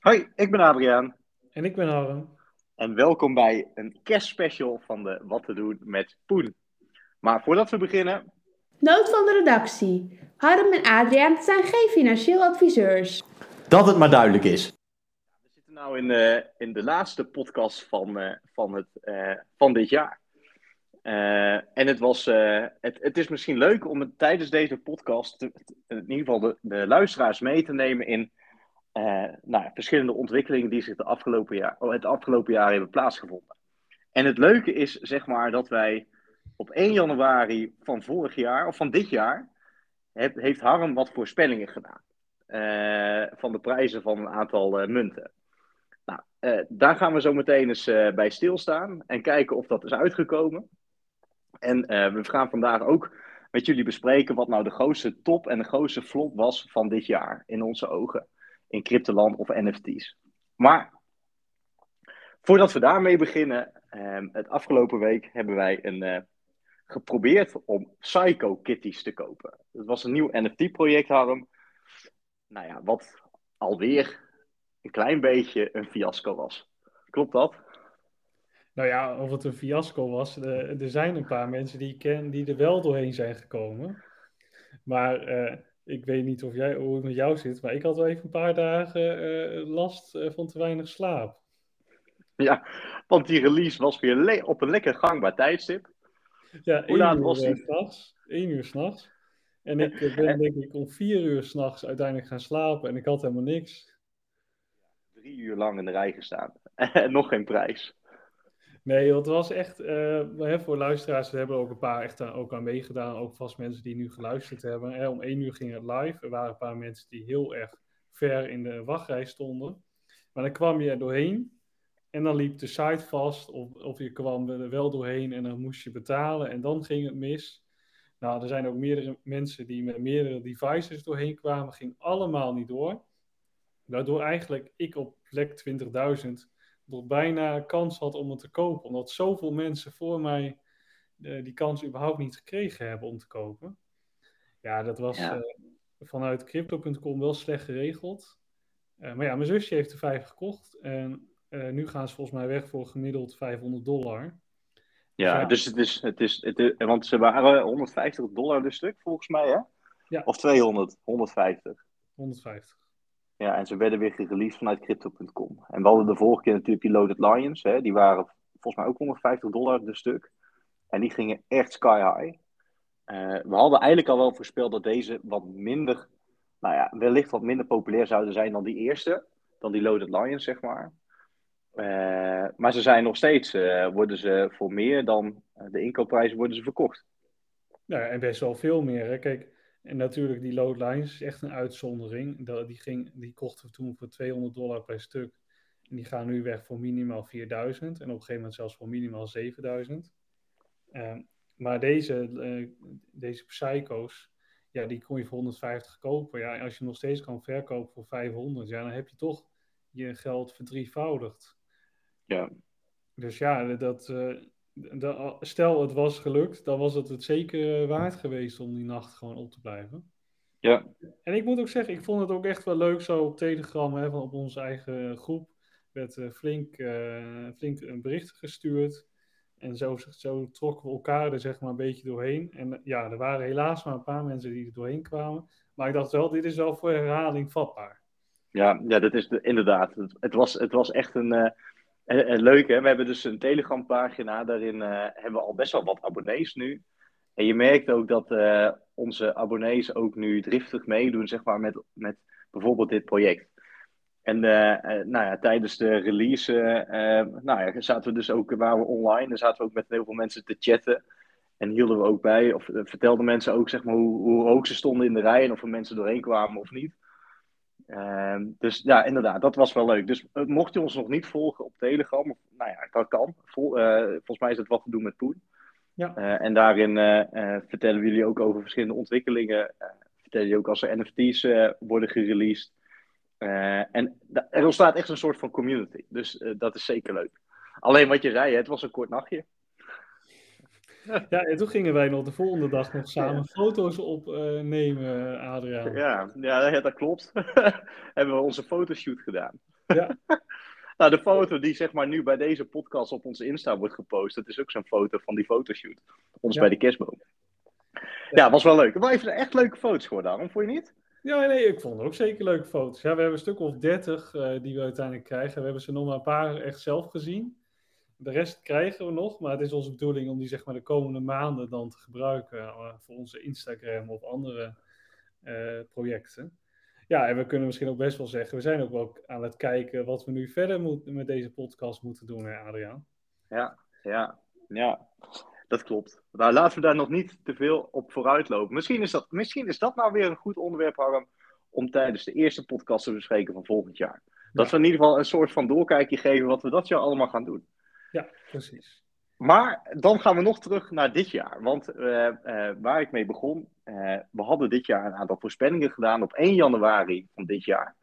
Hoi, ik ben Adriaan En ik ben Harm. en welkom bij een kerstspecial van de Wat te doen met Poen. Maar voordat we beginnen, Noot van de redactie. Harm en Adriaan zijn geen financieel adviseurs. Dat het maar duidelijk is. we zitten nu in, de- in de laatste podcast van, eh, van, het, eh, van dit jaar. Eh, en het, was, eh, het, het is misschien leuk om het, tijdens deze podcast te- in ieder geval de, de luisteraars mee te nemen in eh, nou, ja, verschillende ontwikkelingen die zich de afgelopen jaar, oh, het afgelopen jaar hebben plaatsgevonden. En het leuke is, zeg maar, dat wij op 1 januari van vorig jaar, of van dit jaar, heeft Harm wat voorspellingen gedaan. eh, van de prijzen van een aantal eh, munten. Nou, eh, daar gaan we zo meteen eens eh, bij stilstaan en kijken of dat is uitgekomen. En eh, we gaan vandaag ook met jullie bespreken wat nou de grootste top en de grootste flop was van dit jaar in onze ogen. In cryptoland of NFT's. Maar voordat we daarmee beginnen, ehm, het afgelopen week hebben wij een, eh, geprobeerd om Psycho Kitties te kopen. Dat was een nieuw NFT-project, Harm. Nou ja, wat alweer een klein beetje een fiasco was. Klopt dat? Nou ja, of het een fiasco was, eh, er zijn een paar mensen die ik ken die er wel doorheen zijn gekomen. Maar eh, ik weet niet of jij, hoe het met jou zit, maar ik had wel even een paar dagen eh, last eh, van te weinig slaap. Ja, want die release was weer op een lekker gangbaar tijdstip. Ja, Hoe laat één was uur eh, die? s'nachts. Één uur s'nachts. En ik ben denk ik om vier uur s'nachts uiteindelijk gaan slapen en ik had helemaal niks. Drie uur lang in de rij gestaan. En nog geen prijs. Nee, het was echt, eh, hè, voor luisteraars, we hebben ook een paar echt aan, ook aan meegedaan. Ook vast mensen die nu geluisterd hebben. Om één uur ging het live. Er waren een paar mensen die heel erg ver in de wachtrij stonden. Maar dan kwam je er doorheen en dan liep de site vast. Of, of je kwam er wel doorheen en dan moest je betalen en dan ging het mis. Nou, er zijn ook meerdere mensen die met meerdere devices doorheen kwamen. Ging allemaal niet door. Waardoor eigenlijk ik op plek 20.000 nog bijna kans had om het te kopen. Omdat zoveel mensen voor mij eh, die kans überhaupt niet gekregen hebben om te kopen. Ja, dat was Ja. eh, vanuit crypto.com wel slecht geregeld. Eh, maar ja, mijn zusje heeft er vijf gekocht. En eh, nu gaan ze volgens mij weg voor gemiddeld 500 dollar. Ja, Ja. dus het is, het is, het is- want ze waren 150 dollar de stuk volgens mij, hè? Ja. Of 200, 150. 150. Ja, en ze werden weer gereleased vanuit crypto.com. En we hadden de vorige keer natuurlijk die Loaded Lions, hè? Die waren volgens mij ook 150 dollar de stuk. En die gingen echt sky high. Eh, we hadden eigenlijk al wel voorspeld dat deze wat minder, nou ja, wellicht wat minder populair zouden zijn dan die eerste. Dan die Loaded Lions, zeg maar. Eh, maar ze zijn nog steeds, eh, worden ze voor meer dan de inkoopprijzen worden ze verkocht. Ja, en best wel veel meer. Hè. Kijk, en natuurlijk die load lines is echt een uitzondering. Die, ging, die kochten we toen voor 200 dollar per stuk. En die gaan nu weg voor minimaal 4000. En op een gegeven moment zelfs voor minimaal 7000. Ehm, maar deze, eh, deze psycho's, ja, die kon je voor 150 kopen. Ja, en als je nog steeds kan verkopen voor 500, ja, dan heb je toch je geld verdrievoudigd. Ja. Dus ja, dat, eh, stel het was gelukt, dan was het het zeker eh, waard geweest om die nacht gewoon op te blijven. Ja. En ik moet ook zeggen, ik vond het ook echt wel leuk zo op Telegram, hè, van op onze eigen groep, werd eh, flink, eh, flink een bericht gestuurd. En zo, zo trokken we elkaar er zeg maar een beetje doorheen. En ja, er waren helaas maar een paar mensen die er doorheen kwamen. Maar ik dacht wel, dit is wel voor herhaling vatbaar. Ja, ja dat is de, inderdaad. Het, het, was, het was echt een, eh, een, een leuke. We hebben dus een Telegram pagina. Daarin eh, hebben we al best wel wat abonnees nu. En je merkt ook dat eh, onze abonnees ook nu driftig meedoen, zeg maar, met, met bijvoorbeeld dit project. En eh, eh, nou ja, tijdens de release eh, nou ja, zaten we dus ook, waren we online. Dan zaten we ook met heel veel mensen te chatten. En hielden we ook bij, of eh, vertelden mensen ook zeg maar, hoe, hoe hoog ze stonden in de rij en of er mensen doorheen kwamen of niet. Ehm, dus ja, inderdaad, dat was wel leuk. Dus eh, mocht je ons nog niet volgen op Telegram, of, nou ja, dat kan. Vol, eh, volgens mij is het wat te doen met Poen. Ja. Eh, en daarin vertellen we jullie ook over verschillende ontwikkelingen. Vertellen jullie ook als er NFT's worden gereleased. En er ontstaat echt een soort van community. Dus dat is zeker leuk. Alleen wat je zei, het was een kort nachtje. Ja, en toen gingen wij nog de volgende dag nog samen foto's opnemen, Adriaan. Ja, ja, dat klopt. Hebben we onze fotoshoot gedaan. Ja. nou, de foto die zeg maar nu bij deze podcast op onze Insta wordt gepost, dat is ook zo'n foto van die fotoshoot. Ons Ja. bij de kerstboom. Ja, was wel leuk. Maar even echt leuke foto's geworden, daarom vond je niet? Ja, nee, ik vond het ook zeker leuke foto's. Ja, we hebben een stuk of dertig eh, die we uiteindelijk krijgen. We hebben ze nog maar een paar echt zelf gezien. De rest krijgen we nog, maar het is onze bedoeling om die zeg maar de komende maanden dan te gebruiken eh, voor onze Instagram of andere eh, projecten. Ja, en we kunnen misschien ook best wel zeggen, we zijn ook wel aan het kijken wat we nu verder moet, met deze podcast moeten doen, hè, Adriaan. Ja, ja, ja. Dat klopt. Nou, laten we daar nog niet te veel op vooruit lopen. Misschien is dat, misschien is dat nou weer een goed onderwerp, Harm, om tijdens de eerste podcast te bespreken van volgend jaar. Dat Ja. we in ieder geval een soort van doorkijkje geven wat we dat jaar allemaal gaan doen. Ja, precies. Maar dan gaan we nog terug naar dit jaar. Want eh, eh, waar ik mee begon, eh, we hadden dit jaar een aantal voorspellingen gedaan op 1 januari van dit jaar.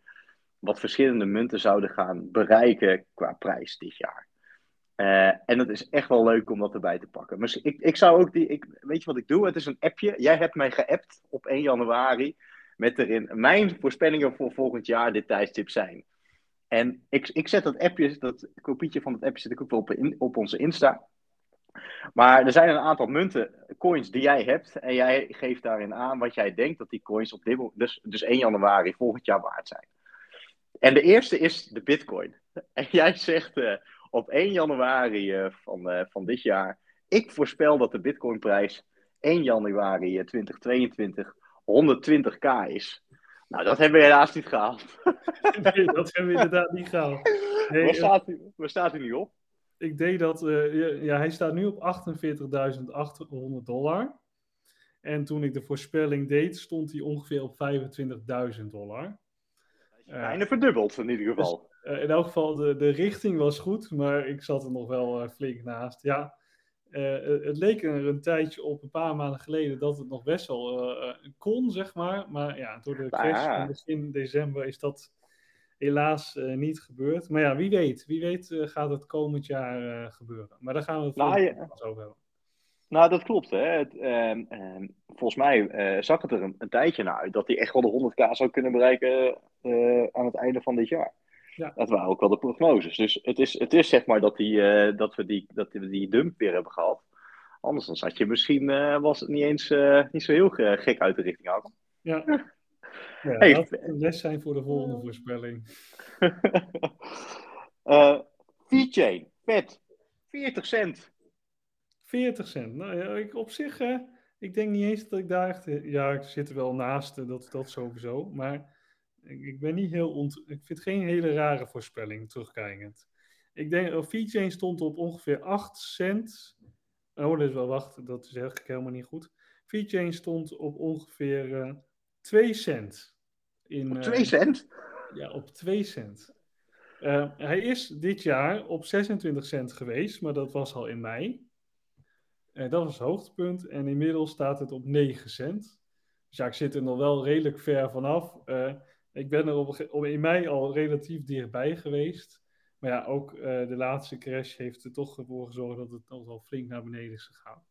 Wat verschillende munten zouden gaan bereiken qua prijs dit jaar. En het is echt wel leuk om dat erbij te pakken. Maar ik, ik zou ook die, ik, weet je wat ik doe? Het is een appje. Jij hebt mij geappt op 1 januari. Met erin mijn voorspellingen voor volgend jaar dit tijdstip zijn. En ik, ik zet dat appje, dat kopietje van het appje zet ik ook wel op, op onze Insta. Maar er zijn een aantal munten, coins die jij hebt. En jij geeft daarin aan wat jij denkt dat die coins op dit moment, dus, dus 1 januari volgend jaar waard zijn. En de eerste is de Bitcoin. En jij zegt eh, op 1 januari eh, van, eh, van dit jaar. Ik voorspel dat de Bitcoinprijs 1 januari eh, 2022 120k is. Nou, dat hebben we helaas niet gehaald. Nee, dat hebben we inderdaad niet gehaald. Nee, Waar eh, staat, hij- waar staat hij nu op? Ik deed dat, eh, ja, hij staat nu op 48.800 dollar. En toen ik de voorspelling deed, stond hij ongeveer op 25.000 dollar. Bijna verdubbeld in ieder geval. Eh, in elk geval, de, de richting was goed, maar ik zat er nog wel flink naast. Ja, eh, het het leek er een tijdje op, een paar maanden geleden, dat het nog best wel eh, kon, zeg maar. Maar ja, door de crash van begin december is dat helaas eh, niet gebeurd. Maar ja, wie weet. Wie weet eh, gaat het komend jaar eh, gebeuren. Maar daar gaan we het Nou, ja. over hebben. Nou, dat klopt. Hè. Het, ehm, ehm, volgens mij eh, zag het er een, een tijdje naar uit dat hij echt wel de 100k zou kunnen bereiken eh, aan het einde van dit jaar. Ja. Dat waren ook wel de prognoses. Dus het is, het is zeg maar dat, die, eh, dat, we die, dat we die dump weer hebben gehad. Anders dan zat je misschien, eh, was het niet eens eh, niet zo heel ge- gek uit de richting af. Ja. Ja, Hey. dat moet een les zijn voor de volgende voorspelling. Eh VeChain, vet, 40 cent. 40 cent. Nou ja, ik, op zich, hè, ik denk niet eens dat ik daar echt... Ja, ik zit er wel naast, dat, dat sowieso. Maar ik, ben niet heel... Ont, ik vind het geen hele rare voorspelling, terugkijkend. Ik denk, uh, VeChain stond op ongeveer 8 cent. Oh, dat is wel, wacht, dat is eigenlijk helemaal niet goed. VeChain stond op ongeveer eh 2 cent. In, Op eh, 2 cent? Ja, op 2 cent. Eh, hij is dit jaar op 26 cent geweest, maar dat was al in mei. Eh, dat was het hoogtepunt. En inmiddels staat het op 9 cent. Dus ja, ik zit er nog wel redelijk ver vanaf. Ik ben er op, in mei al relatief dichtbij geweest. Maar ja, ook eh, de laatste crash heeft er toch voor gezorgd dat het nog wel flink naar beneden is gegaan.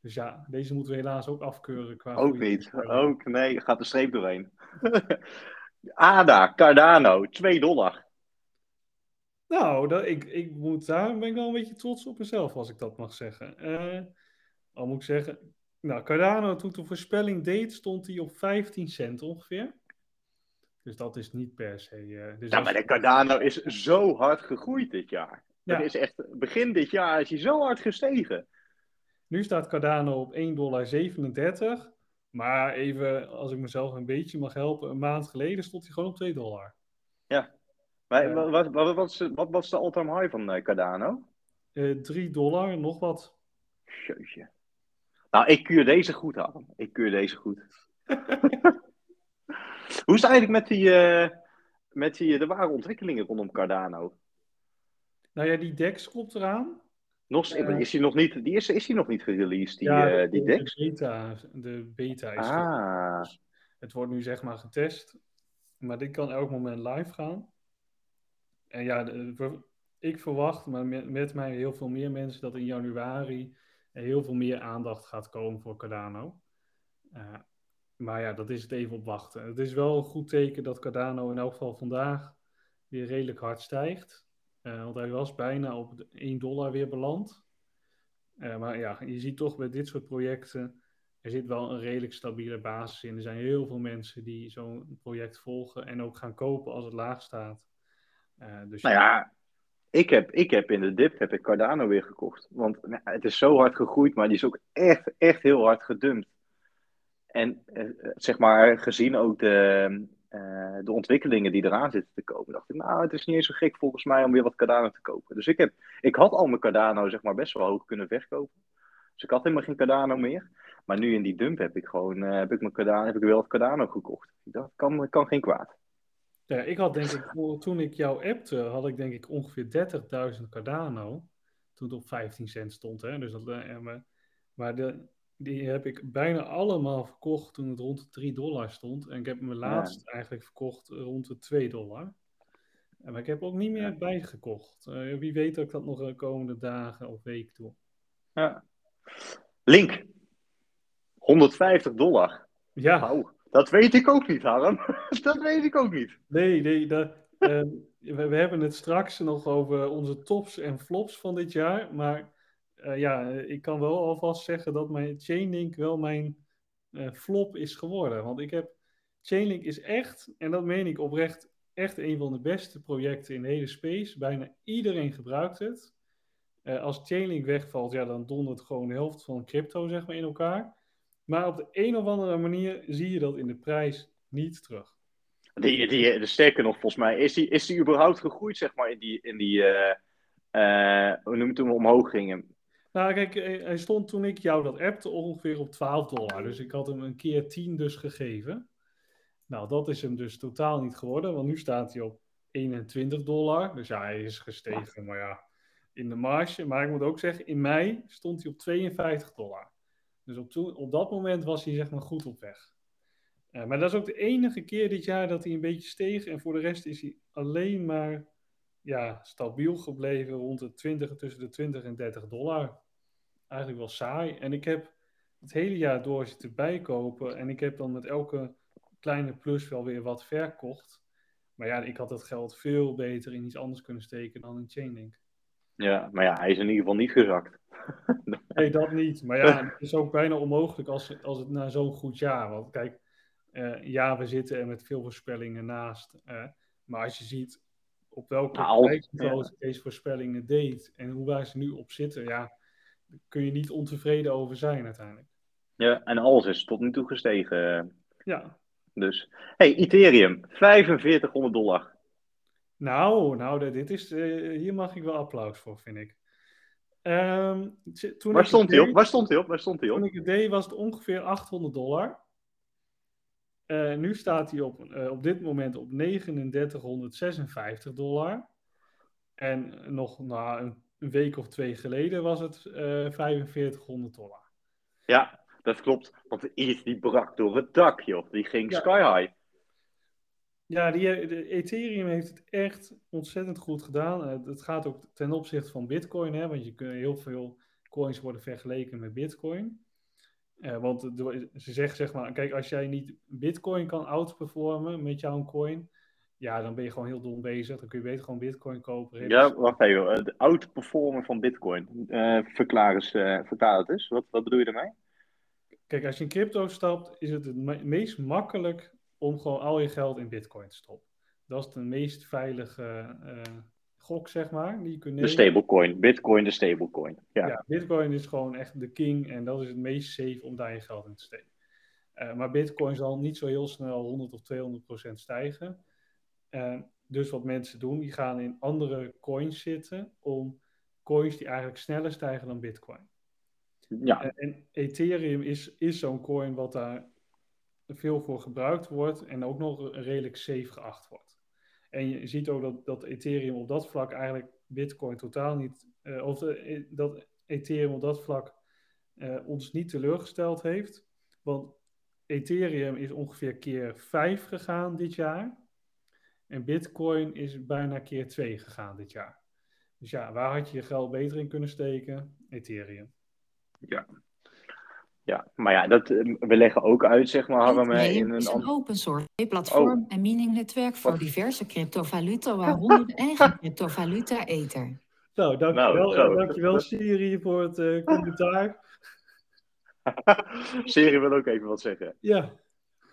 Dus ja, deze moeten we helaas ook afkeuren. Qua Ook niet. Ook, nee, gaat de streep doorheen. ADA, Cardano, 2 dollar. Nou, dat, ik, ik moet, daar ben ik wel een beetje trots op mezelf, als ik dat mag zeggen. Eh al moet ik zeggen, nou, Cardano, toen de voorspelling deed, stond hij op 15 cent ongeveer. Dus dat is niet per se. eh, dus Ja, maar de Cardano is zo hard gegroeid dit jaar. Ja. Het is echt, begin dit jaar is hij zo hard gestegen. Nu staat Cardano op 1,37 dollar. Maar even, als ik mezelf een beetje mag helpen, een maand geleden stond hij gewoon op 2 dollar. Maar, Ja. wat, wat, wat, wat, is de- wat was de all-time high van eh, Cardano? Eh 3 dollar, nog wat. Jeetje. Nou, ik keur deze goed aan. Ik keur deze goed. Hoe is het eigenlijk met die, eh, met die, er waren ontwikkelingen rondom Cardano? Nou ja, die DEX komt eraan. Nog, Eh. is die nog niet, die is, is die nog niet gereleased, die, ja, eh, die de, DEX? de beta, de beta is Ah, Het wordt nu zeg maar getest. Maar dit kan elk moment live gaan. En ja, de- ik verwacht, maar met, met mij heel veel meer mensen, dat in januari heel veel meer aandacht gaat komen voor Cardano. Eh, maar ja, dat is het even op wachten. Het is wel een goed teken dat Cardano in elk geval vandaag weer redelijk hard stijgt. want hij was bijna op 1 dollar weer beland. maar ja, je ziet toch bij dit soort projecten, er zit wel een redelijk stabiele basis in. Er zijn heel veel mensen die zo'n project volgen en ook gaan kopen als het laag staat. dus nou ja, ik heb, ik heb in de dip heb ik Cardano weer gekocht. Want nou, het is zo hard gegroeid, maar die is ook echt, echt heel hard gedumpt. En eh, zeg maar, gezien ook de, uh, de ontwikkelingen die eraan zitten te komen, dacht ik, nou, het is niet eens zo gek volgens mij om weer wat Cardano te kopen. Dus ik, heb, ik had al mijn Cardano zeg maar, best wel hoog kunnen verkopen. Dus ik had helemaal geen Cardano meer. Maar nu in die dump heb ik gewoon uh, heb ik mijn Cardano, heb ik wel wat Cardano gekocht. Dacht, kan, kan geen kwaad. Ja, ik had denk ik, toen ik jou appte, had ik denk ik ongeveer 30.000 Cardano. Toen het op 15 cent stond. Hè? Dus dat, eh, maar de, die heb ik bijna allemaal verkocht toen het rond de 3 dollar stond. En ik heb me laatst eigenlijk verkocht rond de 2 dollar. Maar ik heb ook niet meer bijgekocht. Uh, wie weet dat ik dat nog de komende dagen of week doe. Ja. Link. 150 dollar. Ja. Dat weet ik ook niet, Harm. dat weet ik ook niet. Nee, nee. Dat, uh, we, we, hebben het straks nog over onze tops en flops van dit jaar. Maar uh, ja, ik kan wel alvast zeggen dat mijn Chainlink wel mijn uh, flop is geworden. Want ik heb. Chainlink is echt, en dat meen ik oprecht, echt een van de beste projecten in de hele space. Bijna iedereen gebruikt het. Als Chainlink wegvalt, ja, dan dondert gewoon de helft van crypto zeg maar, in elkaar. Maar op de een of andere manier zie je dat in de prijs niet terug. Die, die, de sterker nog, volgens mij, is die, is die überhaupt gegroeid, zeg maar, in die, in die uh, uh, hoe het, omhoog gingen? Nou, kijk, hij stond toen ik jou dat appte ongeveer op 12 dollar. Dus ik had hem een keer 10 dus gegeven. Nou, dat is hem dus totaal niet geworden, want nu staat hij op 21 dollar. Dus ja, hij is gestegen, maar ja, in de marge. Maar ik moet ook zeggen, in mei stond hij op 52 dollar. Dus op, op dat moment was hij zeg maar goed op weg. Uh, maar dat is ook de enige keer dit jaar dat hij een beetje steeg. En voor de rest is hij alleen maar ja, stabiel gebleven rond de 20, tussen de 20 en 30 dollar. Eigenlijk wel saai. En ik heb het hele jaar door zitten bijkopen. En ik heb dan met elke kleine plus wel weer wat verkocht. Maar ja, ik had dat geld veel beter in iets anders kunnen steken dan in Chainlink. Ja, maar ja, hij is in ieder geval niet gezakt. nee, dat niet. Maar ja, het is ook bijna onmogelijk als, als het na zo'n goed jaar. Want kijk, uh, ja, we zitten er met veel voorspellingen naast. Uh, maar als je ziet op welke nou, ja. deze voorspellingen deed en hoe wij ze nu op zitten, ja, kun je niet ontevreden over zijn uiteindelijk. Ja, en alles is tot nu toe gestegen. Ja. Dus, hey, Ethereum, 4500 dollar. Nou, nou, dit is, uh, hier mag ik wel applaus voor, vind ik. Um, toen Waar stond hij op? Waar stond hij op? Waar stond hij op? Toen ik het deed was het ongeveer 800 dollar. Uh, nu staat hij op, uh, op dit moment op 3956 dollar. En nog na een, een, week of twee geleden was het 4500 dollar. Ja, dat klopt. Want de ETH die brak door het dak, joh. Die ging ja. sky high. Ja, die, de Ethereum heeft het echt ontzettend goed gedaan. Uh, het gaat ook ten opzichte van Bitcoin, hè, want je kunt heel veel coins worden vergeleken met Bitcoin. Uh, want ze zeggen zeg maar, kijk, als jij niet Bitcoin kan outperformen met jouw coin, ja, dan ben je gewoon heel dom bezig. Dan kun je beter gewoon Bitcoin kopen. Ja, wacht even. Het eh, outperformen van Bitcoin. Uh, verklaar, eens, verklaar het eens. Wat, wat bedoel je ermee? Kijk, als je in crypto stapt, is het het meest makkelijk om gewoon al je geld in Bitcoin te stoppen. Dat is de meest veilige uh, gok, zeg maar. Die je kunt de stablecoin. Bitcoin, de stablecoin. Ja. ja, Bitcoin is gewoon echt de king en dat is het meest safe om daar je geld in te steken. Uh, maar Bitcoin zal niet zo heel snel 100 of 200 procent stijgen. Dus wat mensen doen, die gaan in andere coins zitten om coins die eigenlijk sneller stijgen dan Bitcoin. Ja. en Ethereum is, is zo'n coin wat daar veel voor gebruikt wordt en ook nog redelijk safe geacht wordt. En je ziet ook dat, dat Ethereum op dat vlak eigenlijk Bitcoin totaal niet, uh, of de, dat Ethereum op dat vlak uh, ons niet teleurgesteld heeft. Want Ethereum is ongeveer keer 5 gegaan dit jaar. En Bitcoin is bijna keer 2 gegaan dit jaar. Dus ja, waar had je je geld beter in kunnen steken? Ethereum. Ja, Ja, maar ja, dat, eh, we leggen ook uit, zeg maar, Harm, hè, in een is een open source platform en miningnetwerk voor Wat? diverse cryptovaluta, waaronder de eigen cryptovaluta Ether. Nou, dankjewel, Nou, zo. dankjewel Siri voor het eh, commentaar. Siri wil ook even wat zeggen. Ja,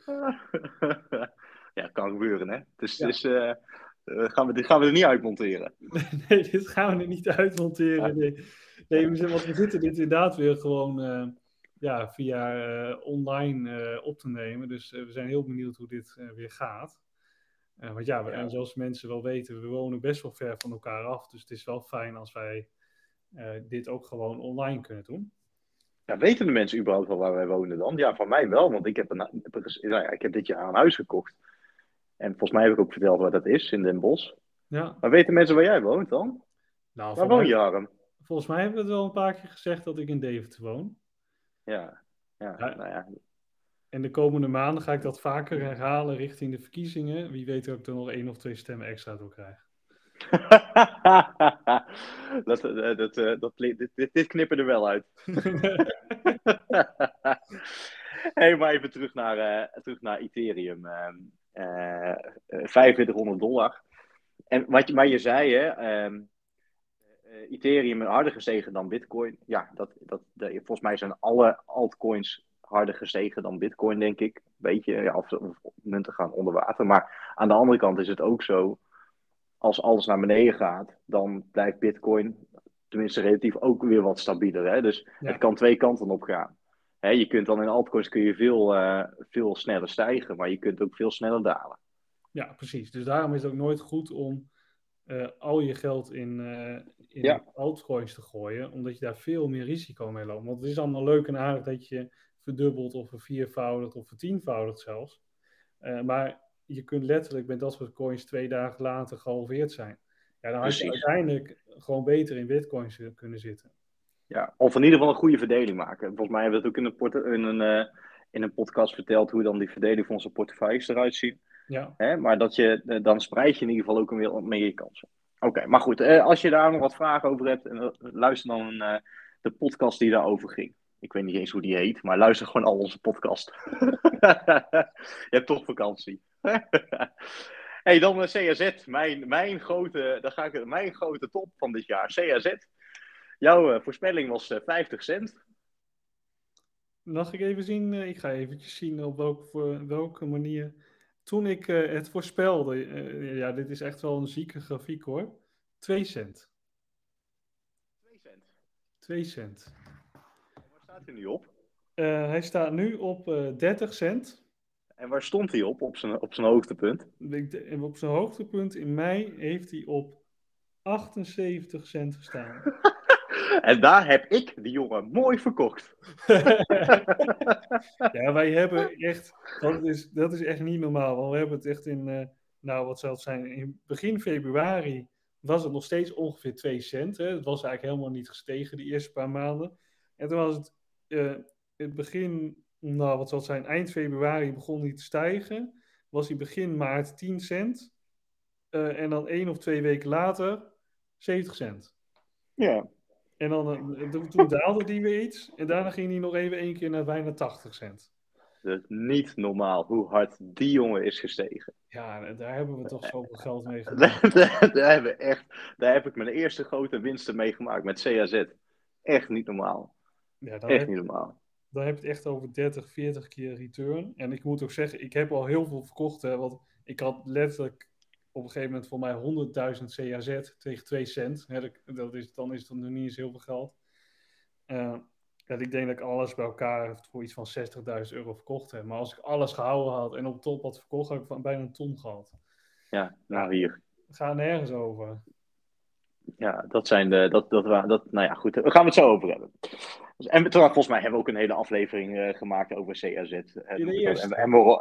ja, kan gebeuren, hè? Dus, Ja. dus eh, eh, gaan, we, dit gaan we er niet uitmonteren. nee, dit gaan we er niet uitmonteren. Nee, nee want we zitten dit inderdaad weer gewoon eh, ja, via online op te nemen. Dus we zijn heel benieuwd hoe dit weer gaat. Want ja, we, en zoals mensen wel weten, we wonen best wel ver van elkaar af. Dus het is wel fijn als wij dit ook gewoon online kunnen doen. Ja, weten de mensen überhaupt wel waar wij wonen dan? Ja, van mij wel, want ik heb, een, ik heb dit jaar een huis gekocht. En volgens mij heb ik ook verteld waar dat is, in Den Bosch. Ja, Maar weten mensen waar jij woont dan? nou, Waar woon je, volgens mij hebben we het wel een paar keer gezegd dat ik in Deventer woon. Ja, ja, Ja. nou ja. En de komende maanden ga ik dat vaker herhalen richting de verkiezingen. Wie weet dat ik er nog één of twee stemmen extra door krijg. dat, eh, dat, eh, dat, dit, dit, knippen er wel uit. hey, maar even terug naar, eh, terug naar Ethereum. Ehm, eh, eh, 2500 dollar. En wat je, maar je zei, hè, ehm, eh, Ethereum is harder gestegen dan Bitcoin. Ja, dat, dat, de- volgens mij zijn alle altcoins harder gestegen dan Bitcoin, denk ik. Beetje, ja, of, of munten gaan onder water. Maar aan de andere kant is het ook zo, als alles naar beneden gaat, dan blijft Bitcoin, tenminste relatief, ook weer wat stabieler. Hè? Dus Ja. het kan twee kanten op gaan. Je kunt dan in altcoins kun je veel, eh, veel sneller stijgen, maar je kunt ook veel sneller dalen. Ja, precies. Dus daarom is het ook nooit goed om eh, al je geld in, eh, in Ja. altcoins te gooien, omdat je daar veel meer risico mee loopt. Want het is allemaal leuk en aardig dat je verdubbelt of verviervoudigt of vertienvoudigt zelfs. Maar je kunt letterlijk met dat soort coins twee dagen later gehalveerd zijn. Ja, dan had je Precies. uiteindelijk gewoon beter in bitcoins kunnen zitten. Ja, of in ieder geval een goede verdeling maken. Volgens mij hebben we het ook in een, in een, eh, in een podcast verteld hoe dan die verdeling van onze portefeuilles eruit zien. Ja, Hè? Maar dat je, eh, dan spreid je in ieder geval ook weer meer je kansen. Oké, maar goed. eh, als je daar nog wat vragen over hebt, luister dan de podcast die daarover ging. Ik weet niet eens hoe die heet, maar luister gewoon al onze podcast. je hebt toch vakantie. hey, dan CAZ. Mijn, mijn, grote, dan ga ik, mijn grote top van dit jaar. CAZ. Jouw eh, voorspelling was eh, 50 cent. Mag ik even zien? Eh, ik ga eventjes zien op welke, welke manier. Toen ik eh, het voorspelde, eh, ja, dit is echt wel een zieke grafiek hoor. 2 cent. 2 cent. 2 cent. Waar staat hij nu op? Eh, hij staat nu op eh 30 cent. En waar stond hij op, op zijn, op zijn hoogtepunt? Op zijn hoogtepunt in mei heeft hij op 78 cent gestaan. En daar heb ik die jongen mooi verkocht. ja, wij hebben echt, dat is, dat is echt niet normaal. Want we hebben het echt in, eh, nou wat zal het zijn, in begin februari was het nog steeds ongeveer 2 cent. Hè? Het was eigenlijk helemaal niet gestegen die eerste paar maanden. En toen was het, eh, het begin, nou wat zal het zijn, eind februari begon hij te stijgen. Was hij begin maart 10 cent. Eh, en dan één of twee weken later 70 cent. Ja. En dan, eh, toen- toen daalde die weer iets. En daarna ging hij nog even één keer naar bijna 80 cent. Dat is niet normaal hoe hard die jongen is gestegen. Ja, daar hebben we toch zoveel geld mee gedaan. daar, daar, daar hebben echt, daar heb ik mijn eerste grote winsten mee gemaakt met CAZ. Echt niet normaal. Ja, Echt heb, niet normaal. dan heb je het echt over 30, 40 keer return. En ik moet ook zeggen, ik heb al heel veel verkocht. Hè, want ik had letterlijk op een gegeven moment voor mij 100.000 CAZ tegen 2 cent. Hè, dat, dat is, dan is het nog niet eens heel veel geld. En ik denk dat ik alles bij elkaar voor iets van 60.000 euro verkocht heb. Maar als ik alles gehouden had en op top had verkocht, had ik van bijna een ton gehad. Ja, nou hier. Het gaat nergens over. Ja, dat zijn de. Dat, dat, wa- dat, nou ja, goed. Daar gaan we het zo over hebben. Dus, en toen, volgens mij hebben we ook een hele aflevering eh, gemaakt over CAZ. En, de. En,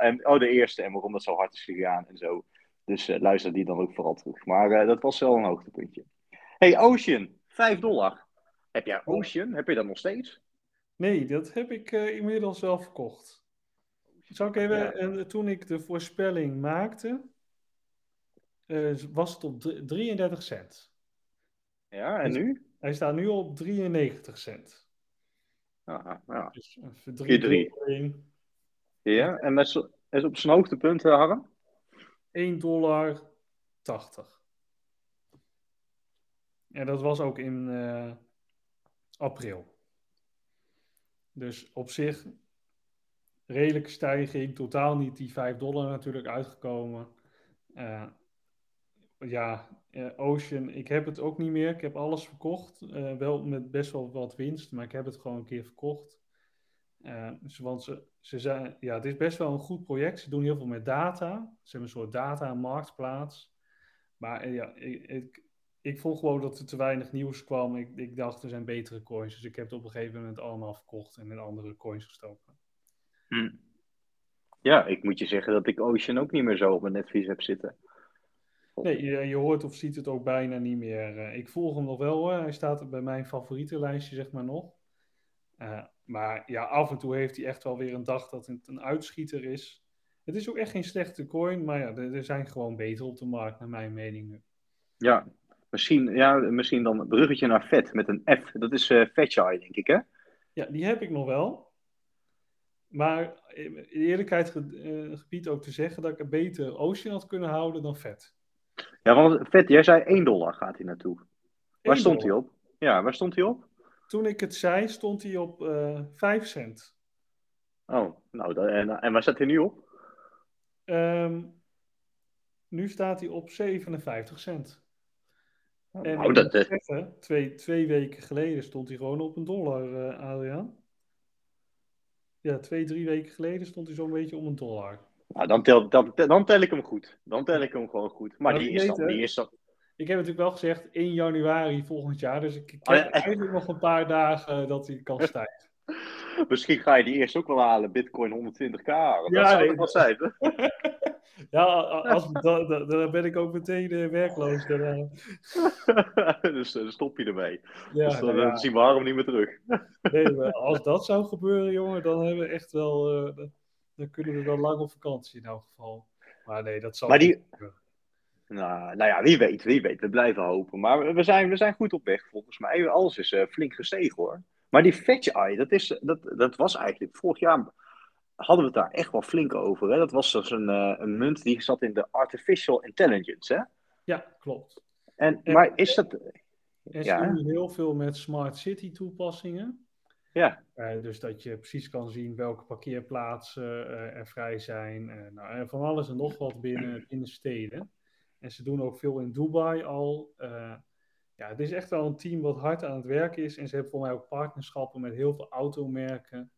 en, oh, de eerste. En waarom dat zo hard is gegaan en zo. Dus eh, luister die dan ook vooral terug. Maar eh, dat was wel een hoogtepuntje. Hey, Ocean, 5 dollar. Heb jij Ocean? Heb je dat nog steeds? Nee, dat heb ik eh, inmiddels wel verkocht. Zal ik even, Ja. eh, toen ik de voorspelling maakte, was het op dr- 33 cent. Ja, en nu? Hij staat nu op 93 cent. Ja, ja. Dus een 4-3. verdriebling. ja. En met is op zijn hoogtepunt, Harm? 1 dollar 80. En dat was ook in eh, april. Dus op zich redelijke stijging, totaal niet die 5 dollar natuurlijk uitgekomen. Eh, ja, eh, Ocean, ik heb het ook niet meer. Ik heb alles verkocht. wel met best wel wat winst, maar ik heb het gewoon een keer verkocht. Want ze, ze zijn, ja, het is best wel een goed project. Ze doen heel veel met data. Ze hebben een soort data-marktplaats. Maar eh, ja, ik, ik, ik vond gewoon dat er te weinig nieuws kwam. Ik, ik dacht, er zijn betere coins. Dus ik heb het op een gegeven moment allemaal verkocht en in andere coins gestoken. Hm. Ja, ik moet je zeggen dat ik Ocean ook niet meer zo op mijn netvlies heb zitten. Nee, je, je hoort of ziet het ook bijna niet meer. Eh, ik volg hem nog wel hoor. Hij staat bij mijn favorietenlijstje, zeg maar nog. Eh, maar ja, af en toe heeft hij echt wel weer een dag dat het een uitschieter is. Het is ook echt geen slechte coin, maar ja, er, er zijn gewoon beter op de markt, naar mijn mening. Ja, misschien, ja, misschien dan een bruggetje naar vet met een F. Dat is eh Fatchai, denk ik, hè? Ja, die heb ik nog wel. Maar in eerlijkheid eh, gebied ook te zeggen dat ik er beter Ocean had kunnen houden dan vet. Ja, want vet, jij zei 1 dollar gaat hij naartoe. Waar 1 stond hij op? Ja, waar stond hij op? Toen ik het zei, stond hij op eh 5 cent. Oh, nou, dat- en, en waar staat hij nu op? Ehm, nu staat hij op 57 cent. En nou, ik dat, eh, zeggen, twee, twee weken geleden stond hij gewoon op een dollar, eh Adriaan. Ja, twee, drie weken geleden stond hij zo'n beetje om een dollar. nou dan, tel, dan, dan tel ik hem goed. Dan tel ik hem gewoon goed. Maar Maar die is, dan, die is dan... Ik heb natuurlijk wel gezegd 1 januari volgend jaar, dus ik, ik Oh, heb eigenlijk nog een paar dagen dat hij kan stijgen. Misschien ga je die eerst ook wel halen, Bitcoin 120k. halen. Ja, dat zou nee, toch wat zijn, hè? ja, als, da- da- dan ben ik ook meteen eh, werkloos. Dan, eh, dus eh, dan stop je ermee. ja, dus dan nou eh, ja. zien we Harm niet meer terug. Nee, maar als dat zou gebeuren, jongen, dan hebben we echt wel. eh, dan, dan kunnen we wel lang op vakantie in elk geval. Maar nee, dat zal Maar die- niet. Nou, nou ja, wie weet, wie weet. We blijven hopen. Maar we- zijn, we zijn goed op weg, volgens mij. Alles is eh, flink gestegen, hoor. Maar die Fetch Eye, dat, is, dat, dat was eigenlijk... Vorig jaar hadden we het daar echt wel flink over. Hè? Dat was dus een, eh, een munt die zat in de artificial intelligence, hè? Ja, klopt. En, En- maar is dat... Ze Ja. doen heel veel met smart city toepassingen. Ja, Eh, dus dat je precies kan zien welke parkeerplaatsen er vrij zijn. Nou, en van alles en nog wat binnen, binnen steden. En ze doen ook veel in Dubai al. Eh, ja, het is echt wel een team wat hard aan het werken is. En ze hebben voor mij ook partnerschappen met heel veel automerken.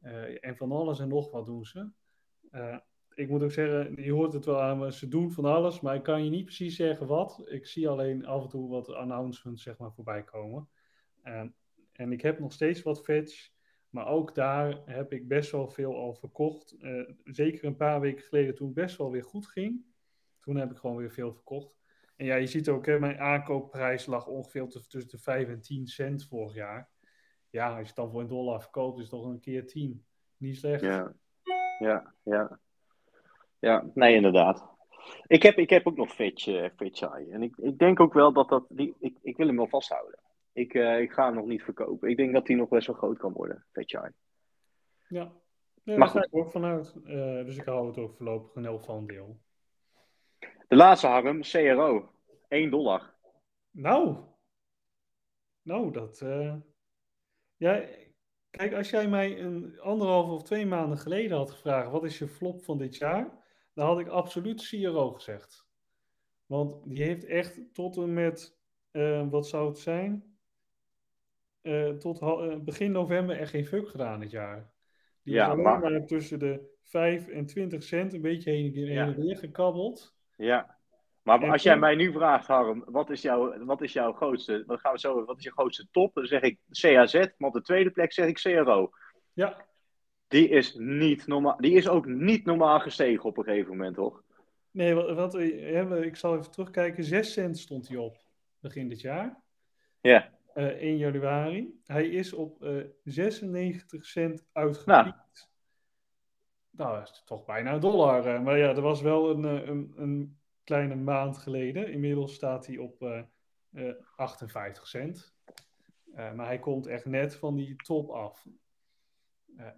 Eh, en van alles en nog wat doen ze. Eh, ik moet ook zeggen, je hoort het wel aan me, ze doen van alles, maar ik kan je niet precies zeggen wat. Ik zie alleen af en toe wat announcements zeg maar, voorbij komen. Eh, en ik heb nog steeds wat fetch, maar ook daar heb ik best wel veel al verkocht. Zeker een paar weken geleden toen het best wel weer goed ging. Toen heb ik gewoon weer veel verkocht. En ja, je ziet ook, hè, mijn aankoopprijs lag ongeveer tussen de 5 en 10 cent vorig jaar. Ja, als je het dan voor een dollar verkoopt, is het toch een keer 10. Niet slecht. ja, ja, ja. Ja, nee, inderdaad. Ik heb, ik heb ook nog Fetch, eh, Eye. En ik, ik denk ook wel dat dat... Die, ik, ik wil hem wel vasthouden. Ik, eh, ik ga hem nog niet verkopen. Ik denk dat hij nog best wel groot kan worden, Fetch Eye. Ja, nee, Maar daar ga ik ook vanuit. Eh, dus ik hou het ook voorlopig in elk geval een deel. De laatste Harm, CRO. 1 dollar. Nou, nou, dat. eh, Ja, kijk, als jij mij een anderhalf of twee maanden geleden had gevraagd: wat is je flop van dit jaar? Dan had ik absoluut CRO gezegd. Want die heeft echt tot en met, eh, wat zou het zijn? Eh, tot begin november echt geen fuck gedaan dit jaar. Die Ja, is alleen maar- tussen de 5 en 20 cent een beetje heen en weer- Ja. heen en weer gekabbeld. Ja. Maar En als jij mij nu vraagt, Harm, wat is, jouw, wat is jouw grootste, wat gaan we zo, wat is je grootste top? Dan zeg ik CAZ, maar op de tweede plek zeg ik CRO. Ja, Die is niet normaal, die is ook niet normaal gestegen op een gegeven moment, hoor. Nee, wat, eh, ik zal even terugkijken. 6 cent stond hij op begin dit jaar. Ja. Eh 1 januari. Hij is op eh 96 cent uitgepiekt. Nou, dat is toch bijna een dollar. eh, maar ja, dat was wel een, eh, een, een kleine maand geleden. Inmiddels staat hij op eh, eh, 58 cent. Maar hij komt echt net van die top af.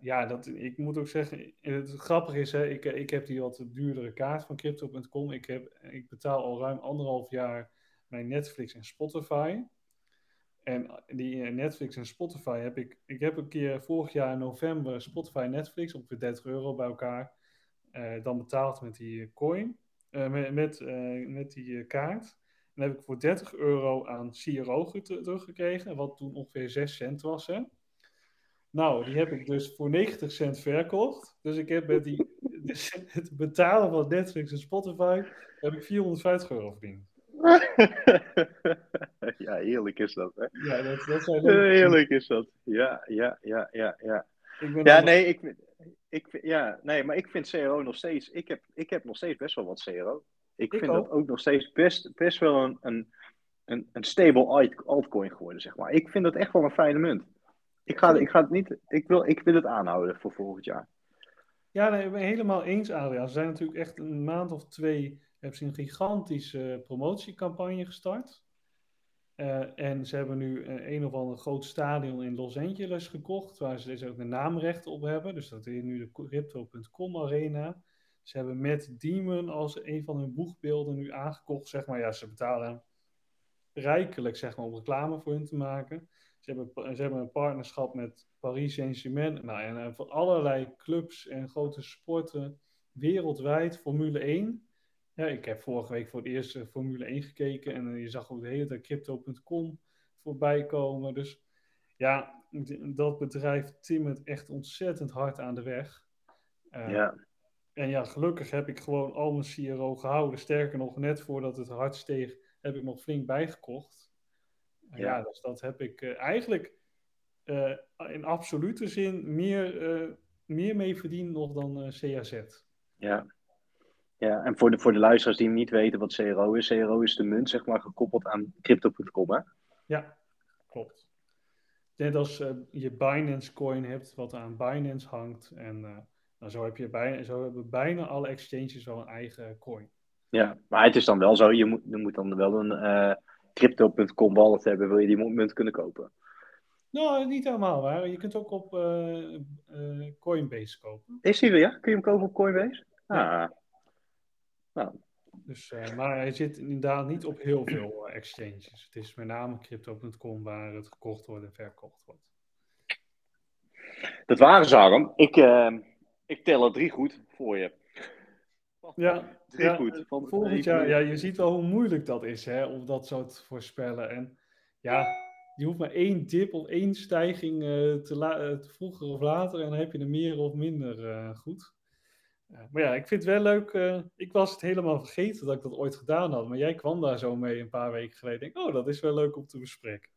Ja, dat, ik moet ook zeggen, het grappige is, hè, ik, ik heb die wat duurdere kaart van Crypto.com. Ik, ik betaal al ruim anderhalf jaar mijn Netflix en Spotify. En die eh, Netflix en Spotify heb ik. Ik heb een keer vorig jaar in november Spotify en Netflix ongeveer 30 euro bij elkaar. eh, dan betaald met die coin. eh, met, met, eh, met die kaart. En heb ik voor 30 euro aan CRO ge- teruggekregen. Wat toen ongeveer 6 cent was. Hè? Nou, die heb ik dus voor 90 cent verkocht. Dus ik heb met die, het betalen van Netflix en Spotify. heb ik 450 euro verdiend. ja, heerlijk is dat, hè? Ja, dat, dat zijn Eh, leuke Heerlijk is dat. Ja, ja, ja, ja, ja. Ik Ja, nee, ik, ik, ja, nee, maar ik vind CRO nog steeds. Ik heb, ik heb nog steeds best wel wat CRO. Ik, Ik vind ook. dat ook nog steeds best, best wel een, een, een, een stable alt- altcoin geworden, zeg maar. Ik vind dat echt wel een fijne munt. Ik ga, ik ga het niet. Ik wil, ik wil het aanhouden voor volgend jaar. Ja, nee, ik ben helemaal eens, Adriaan. Ze zijn natuurlijk echt een maand of twee. Hebben ze een gigantische promotiecampagne gestart. Eh, en ze hebben nu een, een of ander groot stadion in Los Angeles gekocht. Waar ze dus ook de naamrechten op hebben. Dus dat is nu de Crypto.com Arena. Ze hebben met Demon als een van hun boegbeelden nu aangekocht. Zeg maar, ja, ze betalen rijkelijk zeg maar, om reclame voor hun te maken. Ze hebben, ze hebben een partnerschap met Paris Saint-Germain. Nou, en eh, voor allerlei clubs en grote sporten wereldwijd. Formule 1. Ja, ik heb vorige week voor het eerst eh, Formule 1 gekeken. En eh, je zag ook de hele tijd Crypto.com voorbij komen. Dus ja, dat bedrijf timmert echt ontzettend hard aan de weg. Eh, Ja, en ja, gelukkig heb ik gewoon al mijn CRO gehouden. Sterker nog, net voordat het hard steeg, heb ik nog flink bijgekocht. Ja. ja. dus dat heb ik eigenlijk in absolute zin meer, meer mee verdiend nog dan CAZ. ja. Ja, en voor de, voor de luisteraars die niet weten wat CRO is. CRO is de munt, zeg maar, gekoppeld aan crypto.com, hè? Ja, klopt. Net als eh, je Binance coin hebt, wat aan Binance hangt. En nou, zo, heb je bij, zo hebben bijna alle exchanges wel een eigen coin. Ja, maar het is dan wel zo, je moet, je moet dan wel een eh, crypto.com wallet hebben, wil je die munt kunnen kopen. Nou, niet helemaal waar. Je kunt ook op Coinbase kopen. Is die er, ja? Kun je hem kopen op Coinbase? Ja. Nou, Dus, eh, maar hij zit inderdaad niet op heel veel eh, exchanges. Het is met name crypto.com waar het gekocht wordt en verkocht wordt. dat waren ze, Harm. Ik, eh, ik tel er drie goed voor je. Ja, Drie ja, goed. Van volgend drie jaar, goed. ja, je ziet wel hoe moeilijk dat is hè, om dat zo te voorspellen. En ja, je hoeft maar één dip of één stijging eh, te, la- te vroeger of later en dan heb je er meer of minder eh, goed. Eh, maar ja, ik vind het wel leuk. eh, ik was het helemaal vergeten dat ik dat ooit gedaan had. Maar jij kwam daar zo mee een paar weken geleden. Ik denk, oh, dat is wel leuk om te bespreken.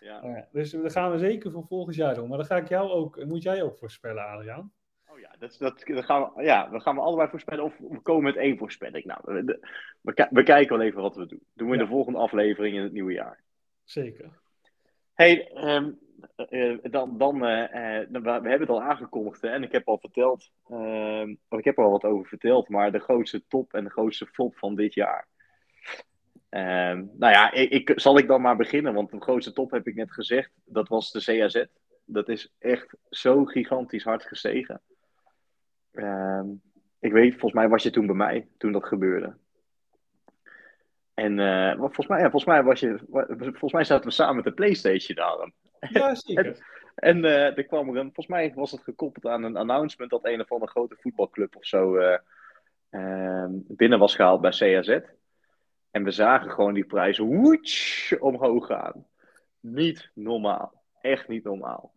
Ja. Nou ja, dus dat gaan we zeker voor volgend jaar doen. Maar dan ga ik jou ook, moet jij ook voorspellen, Adriaan. Oh ja, dat, dat, dat gaan we, ja, dan gaan we allebei voorspellen of we komen met één voorspelling. Nou, we, we, ki- we kijken wel even wat we doen. Doen we in Ja. de volgende aflevering in het nieuwe jaar. Zeker. Hey, ehm, eh, dan, dan, eh, eh, we, hebben het al aangekondigd hè, en ik heb al verteld, ehm, of ik heb er al wat over verteld, maar de grootste top en de grootste flop van dit jaar. Ehm, nou ja, ik, ik, zal ik dan maar beginnen, want de grootste top heb ik net gezegd, dat was de CAZ. Dat is echt zo gigantisch hard gestegen. Ik weet, volgens mij was je toen bij mij, toen dat gebeurde. En eh, volgens, mij, ja, volgens, mij was je, volgens mij zaten we samen met de PlayStation daar. Ja, zeker. En eh, er kwam er een, volgens mij was het gekoppeld aan een announcement dat een of andere grote voetbalclub of zo eh, eh, binnen was gehaald bij CAZ. En we zagen gewoon die prijzen woetsch, omhoog gaan. Niet normaal. Echt niet normaal.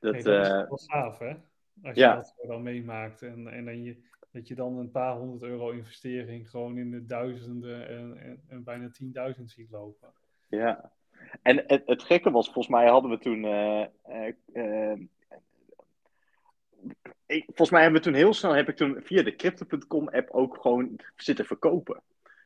Dat, Nee, dat is wel gaaf, hè? Als je ja. dat zo dan meemaakt. En, en dan je, dat je dan een paar honderd euro investering gewoon in de duizenden en, en, bijna 10.000 ziet lopen. Ja. En het, het gekke was, volgens mij hadden we toen. eh, eh, eh, volgens mij hebben we toen heel snel, heb ik toen via de Crypto.com app ook gewoon zitten verkopen.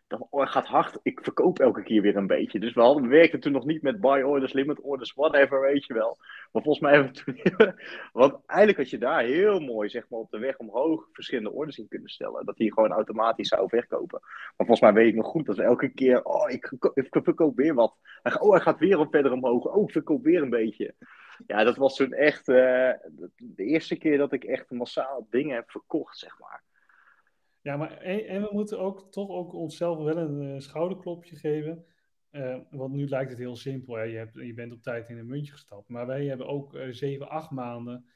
Het gaat hard. Ik verkoop elke keer weer een beetje. Dus we, hadden, we werkten toen nog niet met buy orders, limit orders, whatever, weet je wel. Maar volgens mij hebben we toen... Want eigenlijk had je daar heel mooi, zeg maar, op de weg omhoog verschillende orders in kunnen stellen. Dat die gewoon automatisch zou verkopen. Maar volgens mij weet ik nog goed dat we elke keer... Oh, ik, ik verkoop weer wat. Oh, hij gaat weer op verder omhoog. Oh, ik verkoop weer een beetje. Ja, dat was toen echt uh, de eerste keer dat ik echt massaal dingen heb verkocht, zeg maar. Ja, maar en, en, we moeten ook toch ook onszelf wel een uh, schouderklopje geven. Uh, want nu lijkt het heel simpel. Hè? Je, hebt, je bent op tijd in een muntje gestapt. Maar wij hebben ook uh, 7, 8 maanden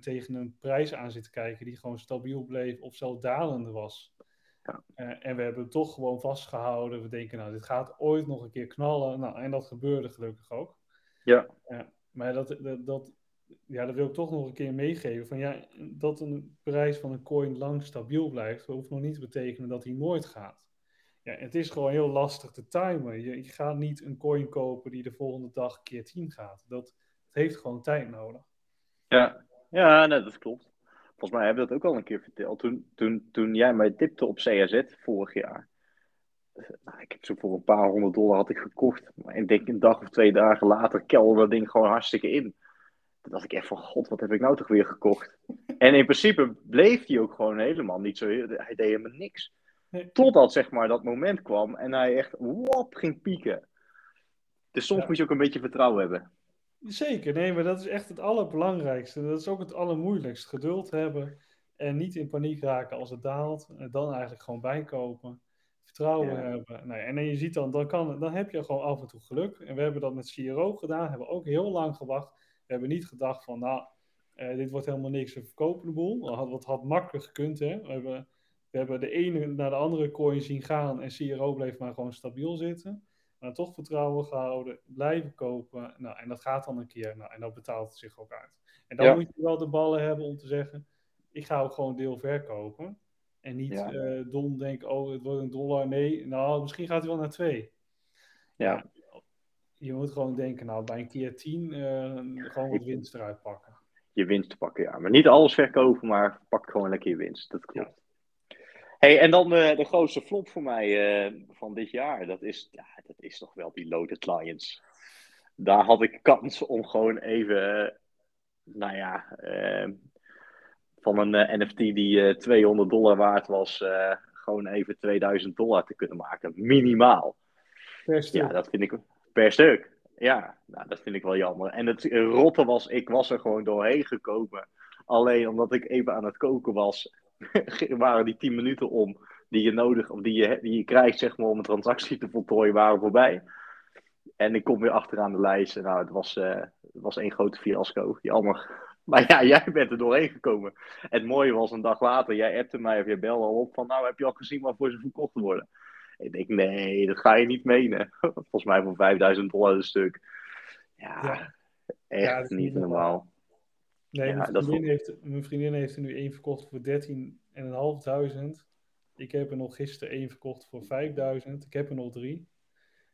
tegen een prijs aan zitten kijken die gewoon stabiel bleef of zelfs dalende was. Ja. en we hebben het toch gewoon vastgehouden. We denken, nou, dit gaat ooit nog een keer knallen. Nou, en dat gebeurde gelukkig ook. Ja. maar dat, dat, dat, ja, dat wil ik toch nog een keer meegeven. Van, ja, dat een prijs van een coin lang stabiel blijft, hoeft nog niet te betekenen dat hij nooit gaat. Ja, het is gewoon heel lastig te timen. Je, je gaat niet een coin kopen die de volgende dag keer 10 gaat. Dat, heeft gewoon tijd nodig. Ja, ja nee, dat klopt. Volgens mij hebben we dat ook al een keer verteld. Toen, toen, toen jij mij tipte op CRZ vorig jaar. Nou, ik heb zo voor een paar honderd dollar had ik gekocht. Maar ik denk een dag of twee dagen later kelderde dat ding gewoon hartstikke in. Toen dacht ik echt van, god, wat heb ik nou toch weer gekocht? En in principe bleef hij ook gewoon helemaal niet zo... Hij deed helemaal niks. Totdat, zeg maar, dat moment kwam en hij echt, wop, ging pieken. Dus soms moet je ook een beetje vertrouwen hebben. Zeker, nee, maar dat is echt het allerbelangrijkste. Dat is ook het allermoeilijkst. Geduld hebben en niet in paniek raken als het daalt. En dan eigenlijk gewoon bijkopen. Vertrouwen ja. hebben. Nee, en je ziet dan, dan, kan, dan heb je gewoon af en toe geluk. En we hebben dat met CRO gedaan, hebben ook heel lang gewacht. We hebben niet gedacht van, nou, uh, dit wordt helemaal niks, we verkopen de boel. Dat had, wat had makkelijk gekund, hè. We hebben, we hebben de ene naar de andere coin zien gaan en CRO bleef maar gewoon stabiel zitten. Maar toch vertrouwen gehouden, blijven kopen. Nou, en dat gaat dan een keer. Nou, en dat betaalt zich ook uit. En dan ja. moet je wel de ballen hebben om te zeggen, ik ga ook gewoon deel verkopen. En niet ja. uh, dom denken, oh, het wordt een dollar. Nee, nou, misschien gaat hij wel naar twee. Ja je moet gewoon denken, nou, bij een keer 10 uh, gewoon wat winst eruit pakken. Je winst pakken, ja. Maar niet alles verkopen, maar pak gewoon lekker je winst. Dat klopt. Ja. Hey, en dan uh, de grootste flop voor mij uh, van dit jaar. Dat is, ja, dat is toch wel die Loaded Lions. Daar had ik kans om gewoon even, nou ja, van een NFT die 200 dollar waard was, gewoon even 2000 dollar te kunnen maken. Minimaal. Ja, dat vind ik Per stuk. Ja, nou, dat vind ik wel jammer. En het rotte was, ik was er gewoon doorheen gekomen. Alleen omdat ik even aan het koken was, waren die 10 minuten om die je nodig, of die je, die je krijgt zeg maar, om een transactie te voltooien, waren voorbij. En ik kom weer achteraan de lijst. Nou, het was, het was één grote fiasco. Jammer. Maar ja, jij bent er doorheen gekomen. Het mooie was een dag later, jij appte mij of je belde al op van, nou heb je al gezien waarvoor ze verkocht worden? Ik denk, nee, dat ga je niet menen. Volgens mij voor 5000 dollar een stuk. Ja, ja. echt ja, niet normaal. Nee, ja, mijn, vriendin heeft, mijn vriendin heeft er nu één verkocht voor 13.500. Ik heb er nog gisteren één verkocht voor 5000. Ik heb er nog drie.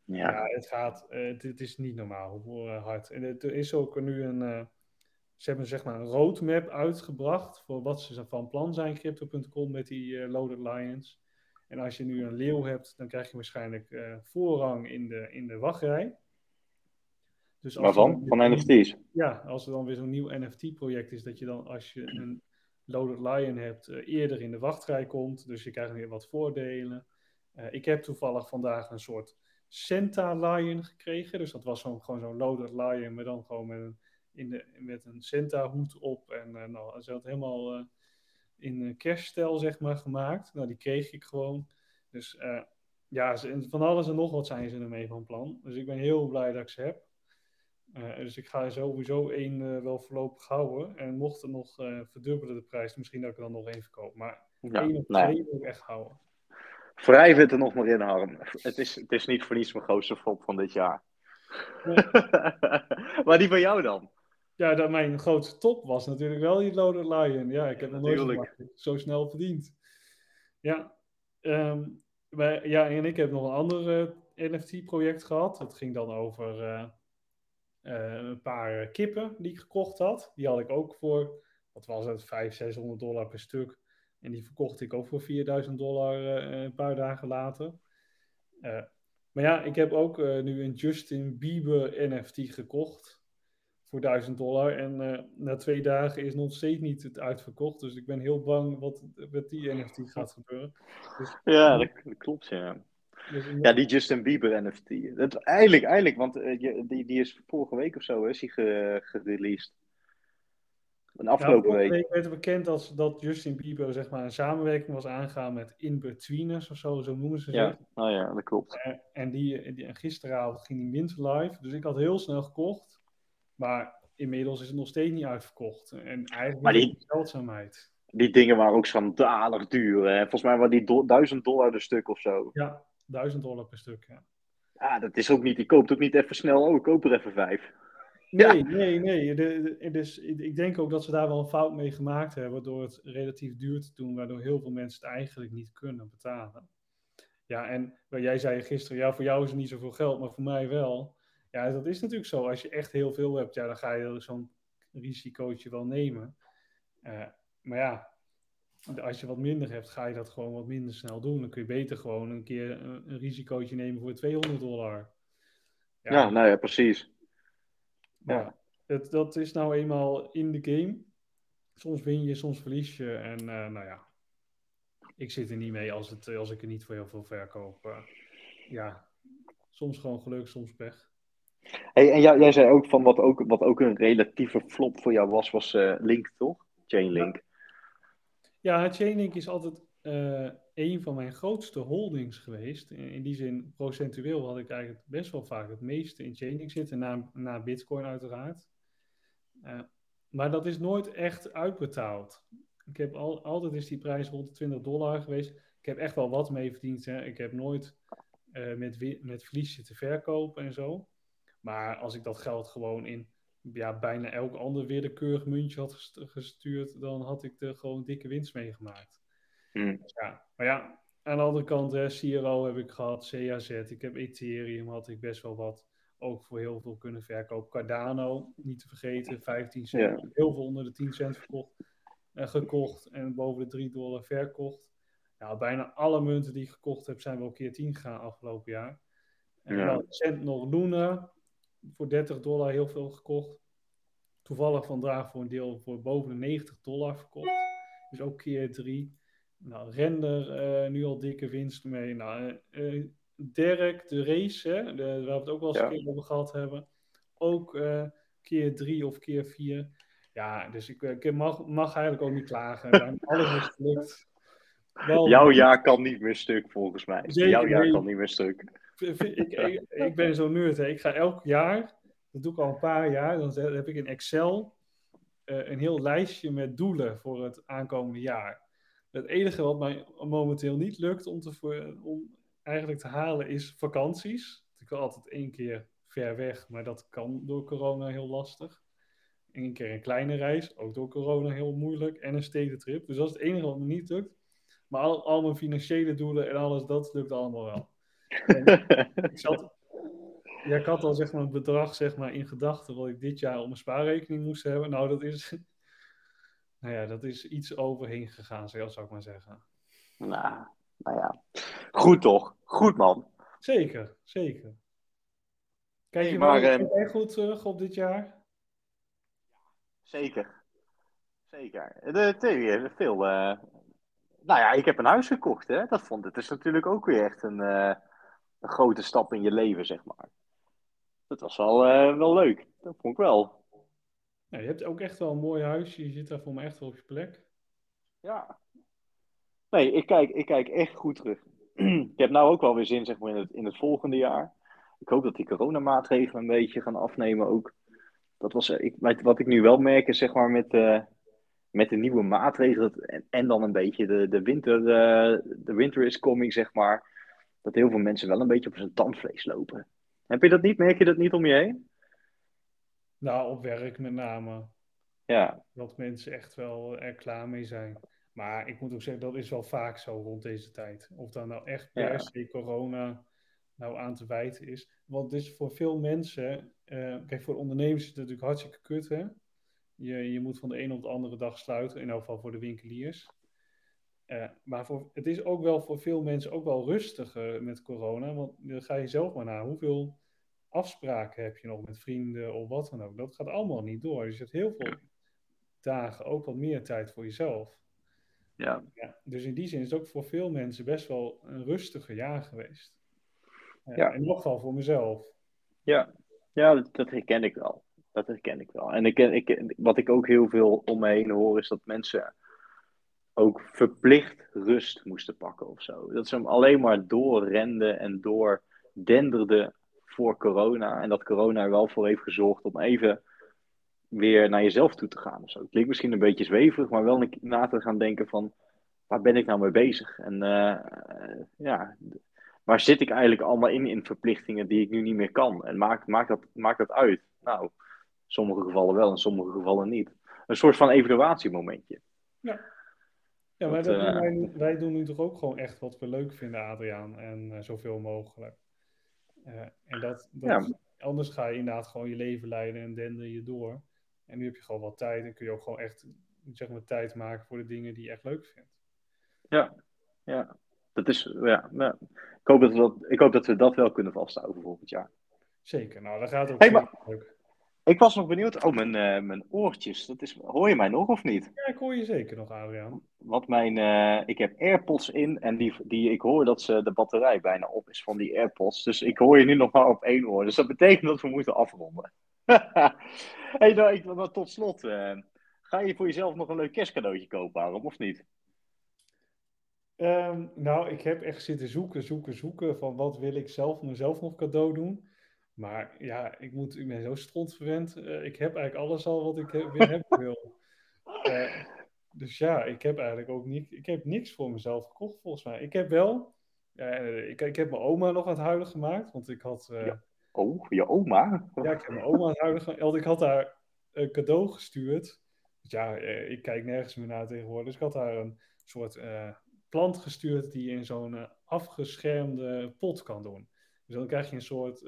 Ja, ja het gaat, uh, het, het, is niet normaal hoe uh, hard. En er is ook nu een, uh, ze hebben zeg maar een roadmap uitgebracht voor wat ze van plan zijn, crypto.com, met die Loaded Lions. En als je nu een leeuw hebt, dan krijg je waarschijnlijk uh, voorrang in de, in de wachtrij. Dus Waarvan? Van NFT's? Ja, als er dan weer zo'n nieuw NFT-project is, dat je dan als je een Loaded Lion hebt, uh, eerder in de wachtrij komt. Dus je krijgt weer wat voordelen. Uh, ik heb toevallig vandaag een soort Santa Lion gekregen. Dus dat was zo, gewoon zo'n Loaded Lion, maar dan gewoon met een, in de, met een Santa hoed op. En nou, ze had helemaal in kerststijl, zeg maar, gemaakt. Nou, die kreeg ik gewoon. Dus uh, ja, van alles en nog wat zijn ze ermee van plan. Dus ik ben heel blij dat ik ze heb. Uh, dus ik ga er sowieso één uh, wel voorlopig houden. En mocht er nog verdubbelen de prijs, misschien dat ik er dan nog één verkoop. Maar ja, één of twee nee. wil ik echt houden. Wrijf het er nog maar in, Harm. Het is, het is niet voor niets mijn grootste flop van dit jaar. Ja. maar die van jou dan? Ja, dat mijn grootste top was natuurlijk wel die Loaded Lion. Ja, ik heb nog nooit zo snel verdiend. Ja, um, wij, ja, en ik heb nog een ander uh, NFT-project gehad. Dat ging dan over uh, uh, een paar kippen die ik gekocht had. Die had ik ook voor, wat was het, 500, 600 dollar per stuk. En die verkocht ik ook voor 4000 dollar een paar dagen later. Eh, maar ja, ik heb ook eh, nu een Justin Bieber NFT gekocht voor 1000 dollar. En eh, na twee dagen is nog steeds niet het uitverkocht. Dus ik ben heel bang wat met die NFT gaat gebeuren. Dus, Ja, dat, dat klopt, ja. dus Ja, die Justin Bieber NFT. Dat, eigenlijk, eigenlijk, want eh, die, die is vorige week of zo is die ge, gereleased. Een Nou, afgelopen week. week werd er bekend dat, dat Justin Bieber zeg maar, een samenwerking was aangegaan met Inbetweeners of zo, zo noemen ze Ja, zich. nou ja, dat klopt. Eh, En, die, die, en gisteravond ging die mint live. Dus ik had heel snel gekocht. Maar inmiddels is het nog steeds niet uitverkocht. En eigenlijk Maar die- zeldzaamheid. Die dingen waren ook schandalig duur. Hè? Volgens mij waren die do- 1000 dollar de stuk of zo. Ja, 1000 dollar per stuk. Ja. Ja, dat is ook niet. Je koopt ook niet even snel. Oh, ik koop er even vijf. Nee, nee, nee. De, de- dus ik denk ook dat ze daar wel een fout mee gemaakt hebben door het relatief duur te doen, waardoor heel veel mensen het eigenlijk niet kunnen betalen. Ja, en jij zei gisteren, ja, voor jou is het niet zoveel geld, maar voor mij wel. Ja, dat is natuurlijk zo. Als je echt heel veel hebt, ja, dan ga je zo'n risicootje wel nemen. Eh, maar ja, als je wat minder hebt, ga je dat gewoon wat minder snel doen. Dan kun je beter gewoon een keer een, een risicootje nemen voor 200 dollar. Ja, nou ja, precies. Maar Ja. het, dat is nou eenmaal in de game. Soms win je, soms verlies je. En eh, nou ja, ik zit er niet mee als, het, als ik er niet voor heel veel verkoop. Eh, ja, soms gewoon geluk, soms pech. En jij, zei ook van wat ook, wat ook een relatieve flop voor jou was, was eh, Link, toch? Chainlink. Ja, Chainlink is altijd eh, een van mijn grootste holdings geweest. In, die zin, procentueel had ik eigenlijk best wel vaak het meeste in Chainlink zitten, na, na Bitcoin uiteraard. Eh, maar dat is nooit echt uitbetaald. Ik heb al, altijd is die prijs rond de 20 dollar geweest. Ik heb echt wel wat mee verdiend. Hè. Ik heb nooit met, met verlies zitten verkopen en zo. Maar als ik dat geld gewoon in ja, bijna elk ander willekeurig muntje had gest- gestuurd, dan had ik er gewoon dikke winst mee gemaakt. Hmm. Ja, maar ja, aan de andere kant, hè, CRO heb ik gehad, CAZ, ik heb Ethereum, had ik best wel wat ook voor heel veel kunnen verkopen. Cardano, niet te vergeten, 15 cent, heel veel onder de 10 cent verkocht, eh, gekocht en boven de 3 dollar verkocht. Nou, bijna alle munten die ik gekocht heb, zijn wel keer 10 gegaan afgelopen jaar. En Ja. dan cent nog Luna, voor 30 dollar heel veel gekocht. Toevallig vandaag voor een deel voor boven de 90 dollar verkocht. Dus ook keer 3. Nou, Render, eh, nu al dikke winst mee. Nou, eh, eh, Derek, de race, hè, de, waar we het ook wel eens Ja. een keer over gehad hebben. Ook keer 3 of keer 4. Ja, dus ik, ik mag, mag eigenlijk ook niet klagen. Alles is gelukt. Wel, Jouw jaar kan niet meer stuk, volgens mij. Jouw jaar kan niet meer stuk. Ik, ik, ben zo'n nerd. Ik ga elk jaar, dat doe ik al een paar jaar, dan heb ik in Excel eh, een heel lijstje met doelen voor het aankomende jaar. Het enige wat mij momenteel niet lukt om, te, om eigenlijk te halen is vakanties. Ik wil altijd één keer ver weg, maar dat kan door corona heel lastig. Eén keer een kleine reis, ook door corona heel moeilijk. En een stedentrip. Dus dat is het enige wat me niet lukt. Maar al mijn financiële doelen en alles, dat lukt allemaal wel. Ik, zat, ja, ik had al zeg maar, het bedrag zeg maar, in gedachten wat ik dit jaar op mijn spaarrekening moest hebben. Nou, dat is, nou ja, dat is iets overheen gegaan, zou ik maar zeggen. nou, nou ja. Goed toch? Goed man. Zeker, zeker. Kijk Hey, je maar, wel ehm, goed terug op dit jaar? Zeker. Zeker. De theorie veel. eh, Nou ja, ik heb een huis gekocht, hè. Dat vond het is natuurlijk ook weer echt een, eh, een grote stap in je leven, zeg maar. Dat was wel, eh, wel leuk. Dat vond ik wel. Ja, je hebt ook echt wel een mooi huisje. Je zit daar voor me echt wel op je plek. Ja. Nee, ik kijk, ik kijk echt goed terug. ik heb nou ook wel weer zin, zeg maar, in het, in het volgende jaar. Ik hoop dat die coronamaatregelen een beetje gaan afnemen ook. Dat was, ik, wat- wat ik nu wel merk is, zeg maar, met, eh, met de nieuwe maatregelen en, en dan een beetje de, de winter, eh, de winter is coming, zeg maar. Dat heel veel mensen wel een beetje op zijn tandvlees lopen. Heb je dat niet? Merk je dat niet om je heen? Nou, op werk met name. Ja, Dat mensen echt wel er klaar mee zijn. Maar ik moet ook zeggen, dat is wel vaak zo rond deze tijd. Of daar nou echt per Ja. se corona nou aan te wijten is. Want het is voor veel mensen, eh, kijk voor ondernemers is het natuurlijk hartstikke kut hè. Je, je moet van de ene op de andere dag sluiten, in elk geval voor de winkeliers. Eh, maar voor, het is ook wel voor veel mensen ook wel rustiger met corona. Want dan ga je zelf maar naar hoeveel afspraken heb je nog met vrienden of wat dan ook. Dat gaat allemaal niet door. Dus je hebt heel veel dagen ook wat meer tijd voor jezelf. Ja. Ja, dus in die zin is het ook voor veel mensen best wel een rustiger jaar geweest. Eh, Ja. In ieder geval voor mezelf. Ja, ja dat, dat herken ik wel. Dat herken ik wel. En ik, ik, wat ik ook heel veel om me heen hoor, is dat mensen ook verplicht rust moesten pakken of zo. Dat ze hem alleen maar doorrenden en doordenderden voor corona. En dat corona er wel voor heeft gezorgd om even weer naar jezelf toe te gaan. Of klinkt misschien een beetje zweverig, maar wel na te gaan denken van... Waar ben ik nou mee bezig? En eh, ja, waar zit ik eigenlijk allemaal in, in verplichtingen die ik nu niet meer kan? En maakt maakt dat, maakt dat uit? Nou, in sommige gevallen wel, in sommige gevallen niet. Een soort van evaluatiemomentje. Ja, maar Dat, dat doen eh, wij, wij doen nu toch ook gewoon echt wat we leuk vinden, Adriaan. En eh, zoveel mogelijk. Eh, en dat, dat, anders ga je inderdaad gewoon je leven leiden en dender je door. En nu heb je gewoon wat tijd en kun je ook gewoon echt zeg maar, tijd maken voor de dingen die je echt leuk vindt. Ja, ja. Dat is, ja, ja. Ik, hoop dat we dat, ik hoop dat we dat wel kunnen vasthouden voor volgend jaar. Zeker, nou dat gaat ook Hey, maar- leuk. Ik was nog benieuwd. Oh, mijn, eh, mijn oortjes. Dat is, hoor je mij nog of niet? Ja, ik hoor je zeker nog, Adriaan. Want mijn, eh, ik heb AirPods in en die, die, ik hoor dat ze, de batterij bijna op is van die AirPods. Dus ik hoor je nu nog maar op één oor. Dus dat betekent dat we moeten afronden. hey, nou, ik, maar tot slot. eh, ga je voor jezelf nog een leuk kerstcadeautje kopen, Aram, of niet? Ehm, nou, ik heb echt zitten zoeken, zoeken, zoeken van wat wil ik zelf mezelf nog cadeau doen. Maar ja, ik, moet, ik ben zo strontverwend. Eh, ik heb eigenlijk alles al wat ik weer hebben wil. Eh, dus ja, ik heb eigenlijk ook niet, ik heb niks voor mezelf gekocht volgens mij. Ik heb wel, eh, ik, ik heb mijn oma nog aan het huilen gemaakt, want ik had, Ja. Oh, je oma? ja, ik heb mijn oma aan het huilen gemaakt, want ik had haar een cadeau gestuurd. Dus ja, ik kijk nergens meer naar tegenwoordig. Dus ik had haar een soort plant gestuurd die je in zo'n afgeschermde pot kan doen. Dus dan krijg je een soort,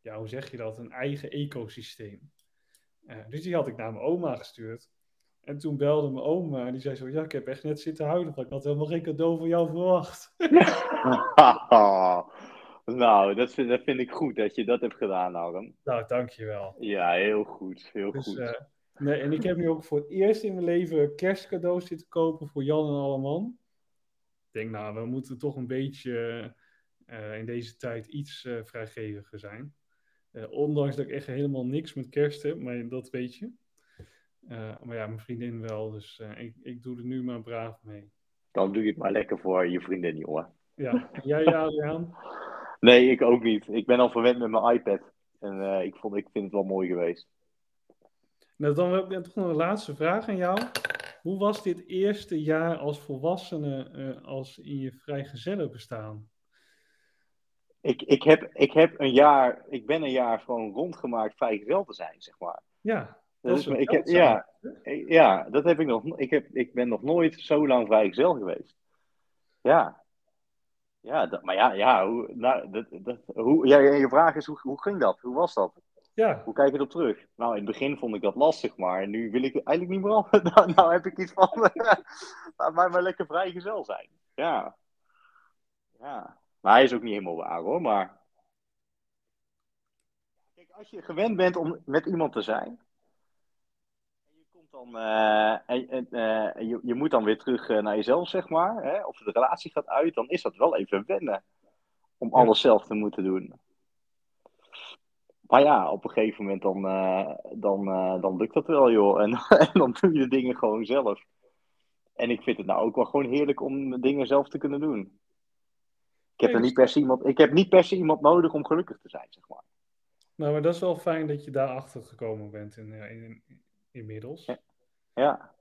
ja, hoe zeg je dat, een eigen ecosysteem. Eh, dus die had ik naar mijn oma gestuurd. En toen belde mijn oma en die zei zo, ja, ik heb echt net zitten huilen, want ik had helemaal geen cadeau van jou verwacht. nou, dat vind, dat vind ik goed dat je dat hebt gedaan, Aram. nou, dankjewel. Ja, heel goed. Heel Dus, goed. eh, nee, en ik heb nu ook voor het eerst in mijn leven kerstcadeaus zitten kopen voor Jan en Alleman. Ik denk, nou, we moeten toch een beetje eh, in deze tijd iets vrijgeviger zijn. Eh, ondanks dat ik echt helemaal niks met kerst heb, maar dat weet je. Eh, maar ja, mijn vriendin wel, dus eh, ik, ik doe er nu maar braaf mee. Dan doe je het maar lekker voor je vriendin, jongen. Ja, en jij Adriaan? Nee, ik ook niet. Ik ben al verwend met mijn iPad. En ik, vond, ik vind het wel mooi geweest. Nou, dan heb ik toch nog een laatste vraag aan jou. Hoe was dit eerste jaar als volwassene als in je vrijgezellen bestaan? Ik, ik, heb, ik heb een jaar, ik ben een jaar gewoon rondgemaakt vrijgezel te zijn, zeg maar. Ja, Dat Dat is, ik heb, ja, ik- ja, dat heb ik nog. Ik, heb, ik ben nog nooit zo lang vrijgezel geweest. Ja. Ja, dat, maar ja, ja, hoe, nou, dat, dat, hoe, ja, je vraag is, hoe, hoe ging dat? Hoe was dat? ja, Hoe kijk je erop terug? Nou, in het begin vond ik dat lastig, maar nu wil ik eigenlijk niet meer af. Nou, nou heb ik iets van, laat mij maar lekker vrijgezel zijn. Ja. Ja. Maar hij is ook niet helemaal waar hoor, maar... Kijk, als je gewend bent om met iemand te zijn... En je komt dan... eh, en, en, eh, je, je moet dan weer terug eh, naar jezelf, zeg maar. Hè, of de relatie gaat uit, dan is dat wel even wennen. Om alles zelf te moeten doen. Maar ja, op een gegeven moment dan, dan, dan lukt dat wel, joh. En, en dan doe je de dingen gewoon zelf. En ik vind het nou ook wel gewoon heerlijk om dingen zelf te kunnen doen. Ik heb, er niet per se iemand, ik heb niet per se iemand nodig om gelukkig te zijn, zeg maar. nou, maar dat is wel fijn dat je daarachter gekomen bent in, in, inmiddels. Ja. Ja,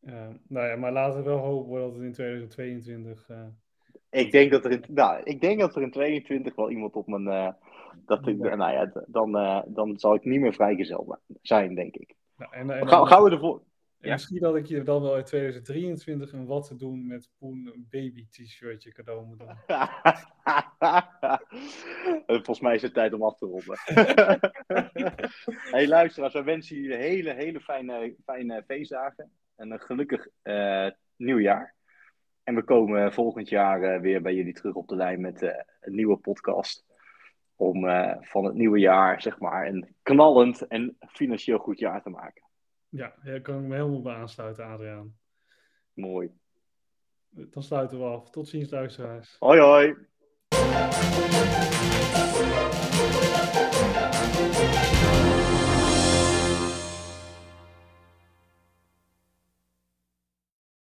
Eh, nou ja, maar laten we wel hopen dat het in 2022... eh, ik denk dat er in, nou, ik denk dat er in 22 wel iemand op mijn... eh, dat ik, nou ja, dan, eh, dan zal ik niet meer vrijgezel zijn, denk ik. nou, en, en, Gaan, gaan we ervoor? En ja. misschien dat ik je dan wel in 2023 een wat te doen met Poen een baby t-shirtje cadeau moet doen. Volgens mij is het tijd om af te ronden. hey, luisteraars, wij wensen jullie hele, hele fijne, fijne feestdagen. En een gelukkig eh, nieuwjaar. En we komen volgend jaar eh, weer bij jullie terug op de lijn met eh, een nieuwe podcast. Om van het nieuwe jaar, zeg maar, een knallend en financieel goed jaar te maken. Ja, daar kan ik me helemaal bij aansluiten, Adriaan. Mooi. Dan sluiten we af. Tot ziens, luisteraars. Hoi hoi.